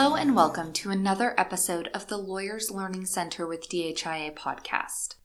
Hello, and welcome to another episode of the Lawyers Learning Center with DHIA podcast.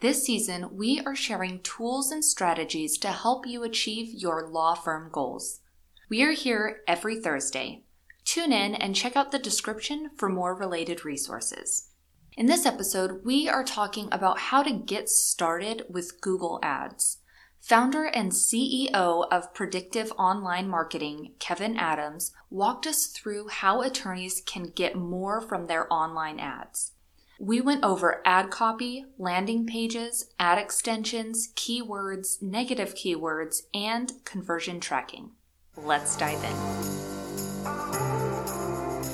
This season, we are sharing tools and strategies to help you achieve your law firm goals. We are here every Thursday. Tune in and check out the description for more related resources. In this episode, we are talking about how to get started with Google Ads. Founder and CEO of Predictive Online Marketing, Kevin Adams, walked us through how attorneys can get more from their online ads. We went over ad copy, landing pages, ad extensions, keywords, negative keywords, and conversion tracking. Let's dive in.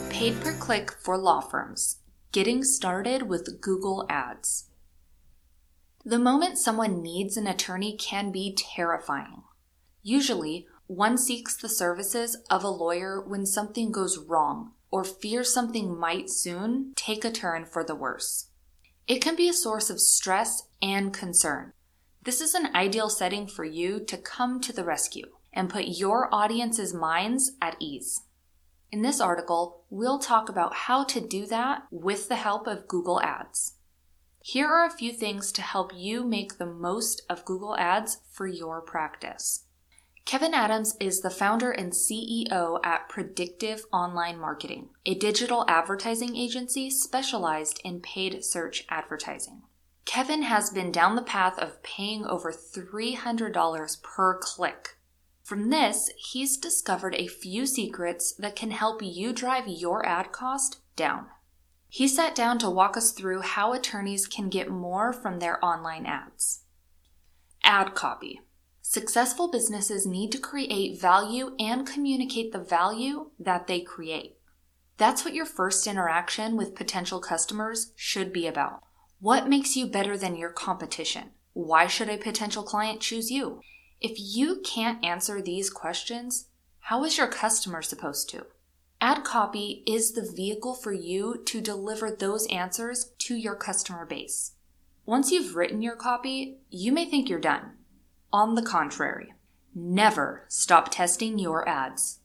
Paid per click for law firms. Getting started with Google Ads. The moment someone needs an attorney can be terrifying. Usually, one seeks the services of a lawyer when something goes wrong or fears something might soon take a turn for the worse. It can be a source of stress and concern. This is an ideal setting for you to come to the rescue and put your audience's minds at ease. In this article, we'll talk about how to do that with the help of Google Ads. Here are a few things to help you make the most of Google Ads for your practice. Kevin Adams is the founder and CEO at Predictive Online Marketing, a digital advertising agency specialized in paid search advertising. Kevin has been down the path of paying over $300 per click. From this, he's discovered a few secrets that can help you drive your ad cost down. He sat down to walk us through how attorneys can get more from their online ads. Ad copy. Successful businesses need to create value and communicate the value that they create. That's what your first interaction with potential customers should be about. What makes you better than your competition? Why should a potential client choose you? If you can't answer these questions, how is your customer supposed to? Ad copy is the vehicle for you to deliver those answers to your customer base. Once you've written your copy, you may think you're done. On the contrary, never stop testing your ads.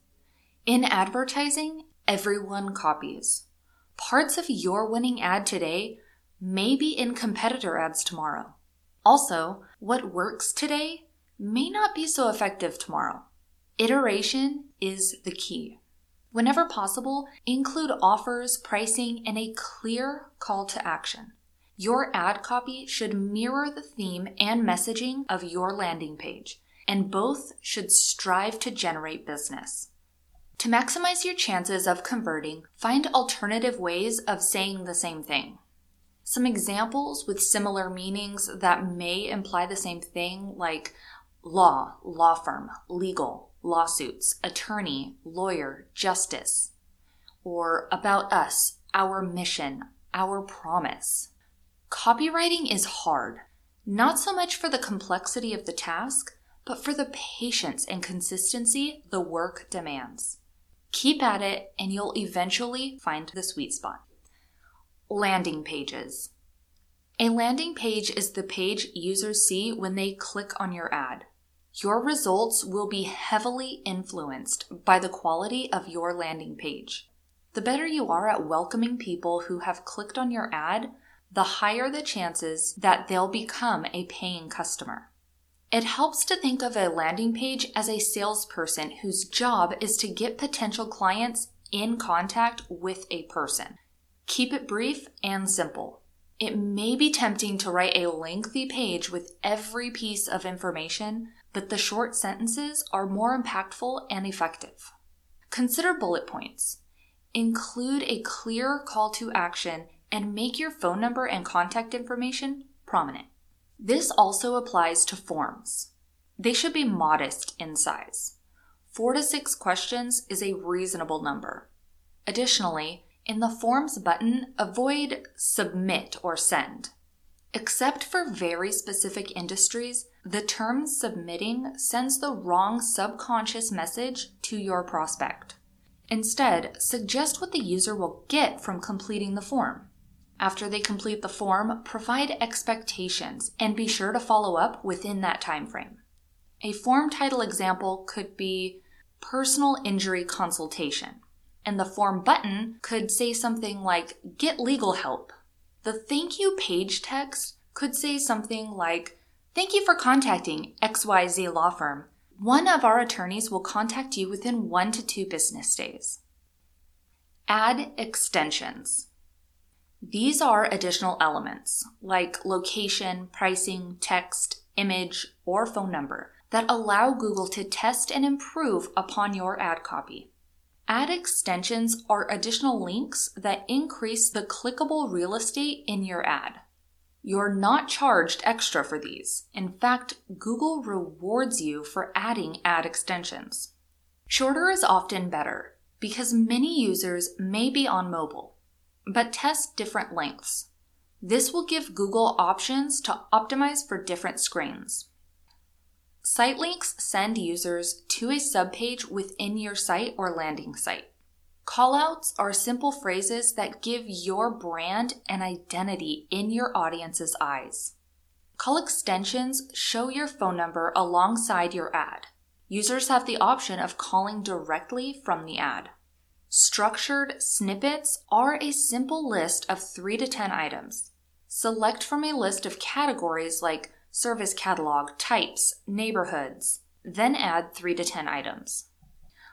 In advertising, everyone copies. Parts of your winning ad today may be in competitor ads tomorrow. Also, what works today may not be so effective tomorrow. Iteration is the key. Whenever possible, include offers, pricing, and a clear call to action. Your ad copy should mirror the theme and messaging of your landing page, and both should strive to generate business. To maximize your chances of converting, find alternative ways of saying the same thing. Some examples with similar meanings that may imply the same thing, like law, law firm, legal, lawsuits, attorney, lawyer, justice, or about us, our mission, our promise. Copywriting is hard, not so much for the complexity of the task, but for the patience and consistency the work demands. Keep at it, and you'll eventually find the sweet spot. Landing pages. A landing page is the page users see when they click on your ad. Your results will be heavily influenced by the quality of your landing page. The better you are at welcoming people who have clicked on your ad, the higher the chances that they'll become a paying customer. It helps to think of a landing page as a salesperson whose job is to get potential clients in contact with a person. Keep it brief and simple. It may be tempting to write a lengthy page with every piece of information, but the short sentences are more impactful and effective. Consider bullet points. Include a clear call to action and make your phone number and contact information prominent. This also applies to forms. They should be modest in size. Four to six questions is a reasonable number. Additionally, in the Forms button, avoid Submit or Send. Except for very specific industries, the term submitting sends the wrong subconscious message to your prospect. Instead, suggest what the user will get from completing the form. After they complete the form, provide expectations and be sure to follow up within that time frame. A form title example could be Personal Injury Consultation. and the form button could say something like, Get legal help. The thank you page text could say something like, Thank you for contacting XYZ Law Firm. One of our attorneys will contact you within one to two business days. Ad extensions. These are additional elements like location, pricing, text, image, or phone number that allow Google to test and improve upon your ad copy. Ad extensions are additional links that increase the clickable real estate in your ad. You're not charged extra for these. In fact, Google rewards you for adding ad extensions. Shorter is often better because many users may be on mobile, but test different lengths. This will give Google options to optimize for different screens. Site links send users to a subpage within your site or landing site. Callouts are simple phrases that give your brand an identity in your audience's eyes. Call extensions show your phone number alongside your ad. Users have the option of calling directly from the ad. Structured snippets are a simple list of 3 to 10 items. Select from a list of categories like service catalog, types, neighborhoods, then add 3 to 10 items.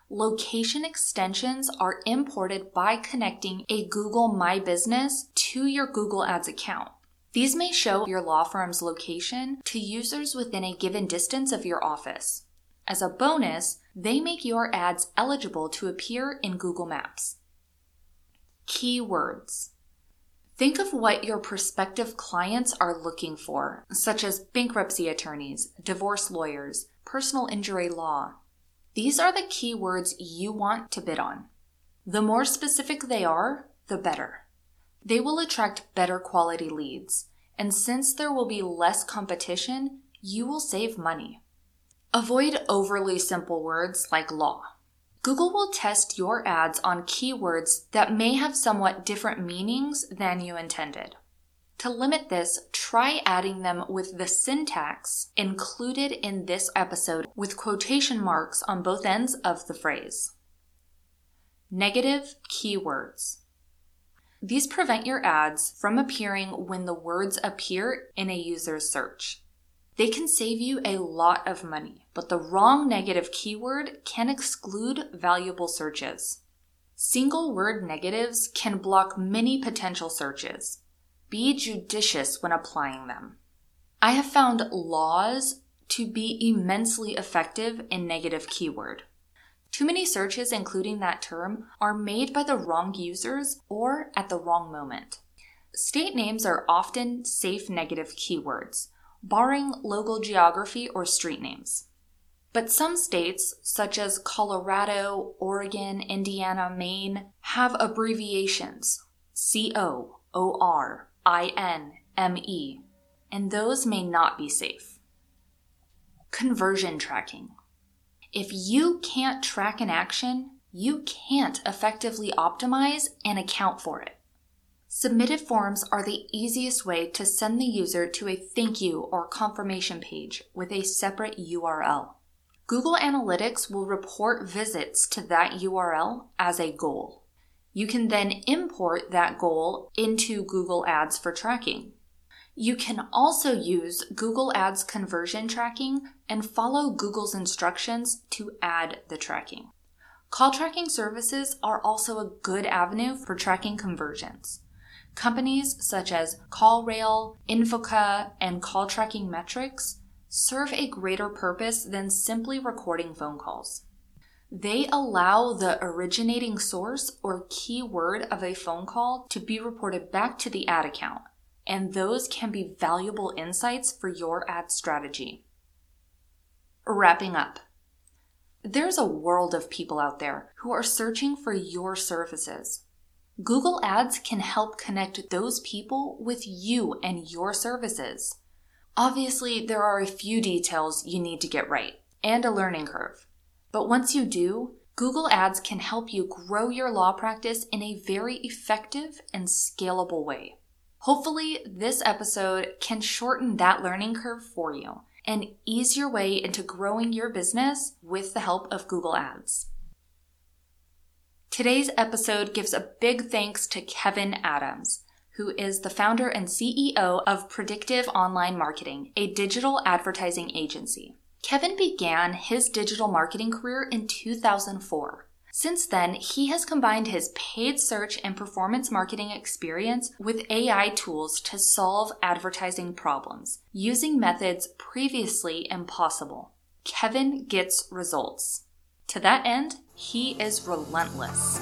Location extensions are imported by connecting a Google My Business to your Google Ads account. These may show your law firm's location to users within a given distance of your office. As a bonus, they make your ads eligible to appear in Google Maps. Keywords. Think of what your prospective clients are looking for, such as bankruptcy attorneys, divorce lawyers, personal injury law. These are the keywords you want to bid on. The more specific they are, the better. They will attract better quality leads, and since there will be less competition, you will save money. Avoid overly simple words like law. Google will test your ads on keywords that may have somewhat different meanings than you intended. To limit this, try adding them with the syntax included in this episode with quotation marks on both ends of the phrase. Negative keywords. These prevent your ads from appearing when the words appear in a user's search. They can save you a lot of money, but the wrong negative keyword can exclude valuable searches. Single word negatives can block many potential searches. Be judicious when applying them. I have found laws to be immensely effective in negative keyword. Too many searches including that term are made by the wrong users or at the wrong moment. State names are often safe negative keywords, barring local geography or street names. But some states, such as Colorado, Oregon, Indiana, Maine, have abbreviations C O O R I N M E, and those may not be safe. Conversion tracking. If you can't track an action, you can't effectively optimize and account for it. Submitted forms are the easiest way to send the user to a thank you or confirmation page with a separate URL. Google Analytics will report visits to that URL as a goal. You can then import that goal into Google Ads for tracking. You can also use Google Ads conversion tracking and follow Google's instructions to add the tracking. Call tracking services are also a good avenue for tracking conversions. Companies such as CallRail, Invoca, and Call Tracking Metrics serve a greater purpose than simply recording phone calls. They allow the originating source or keyword of a phone call to be reported back to the ad account, and those can be valuable insights for your ad strategy. Wrapping up. There's a world of people out there who are searching for your services. Google Ads can help connect those people with you and your services. Obviously, there are a few details you need to get right and a learning curve. But once you do, Google Ads can help you grow your law practice in a very effective and scalable way. Hopefully, this episode can shorten that learning curve for you and ease your way into growing your business with the help of Google Ads. Today's episode gives a big thanks to Kevin Adams, who is the founder and CEO of Predictive Online Marketing, a digital advertising agency. Kevin began his digital marketing career in 2004. Since then, he has combined his paid search and performance marketing experience with AI tools to solve advertising problems using methods previously impossible. Kevin gets results. To that end, he is relentless.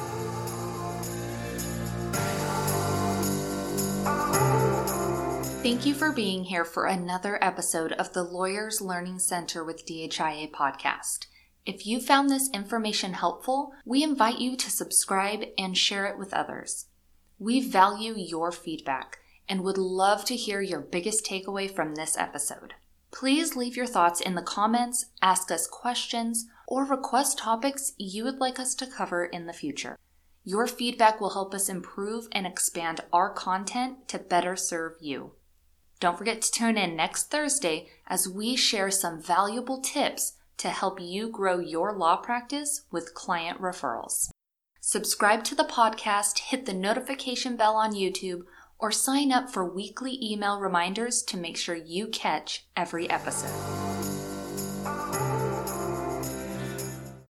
Thank you for being here for another episode of the Lawyers Learning Center with DHIA podcast. If you found this information helpful, we invite you to subscribe and share it with others. We value your feedback and would love to hear your biggest takeaway from this episode. Please leave your thoughts in the comments, ask us questions, or request topics you would like us to cover in the future. Your feedback will help us improve and expand our content to better serve you. Don't forget to tune in next Thursday as we share some valuable tips to help you grow your law practice with client referrals. Subscribe to the podcast, hit the notification bell on YouTube, or sign up for weekly email reminders to make sure you catch every episode.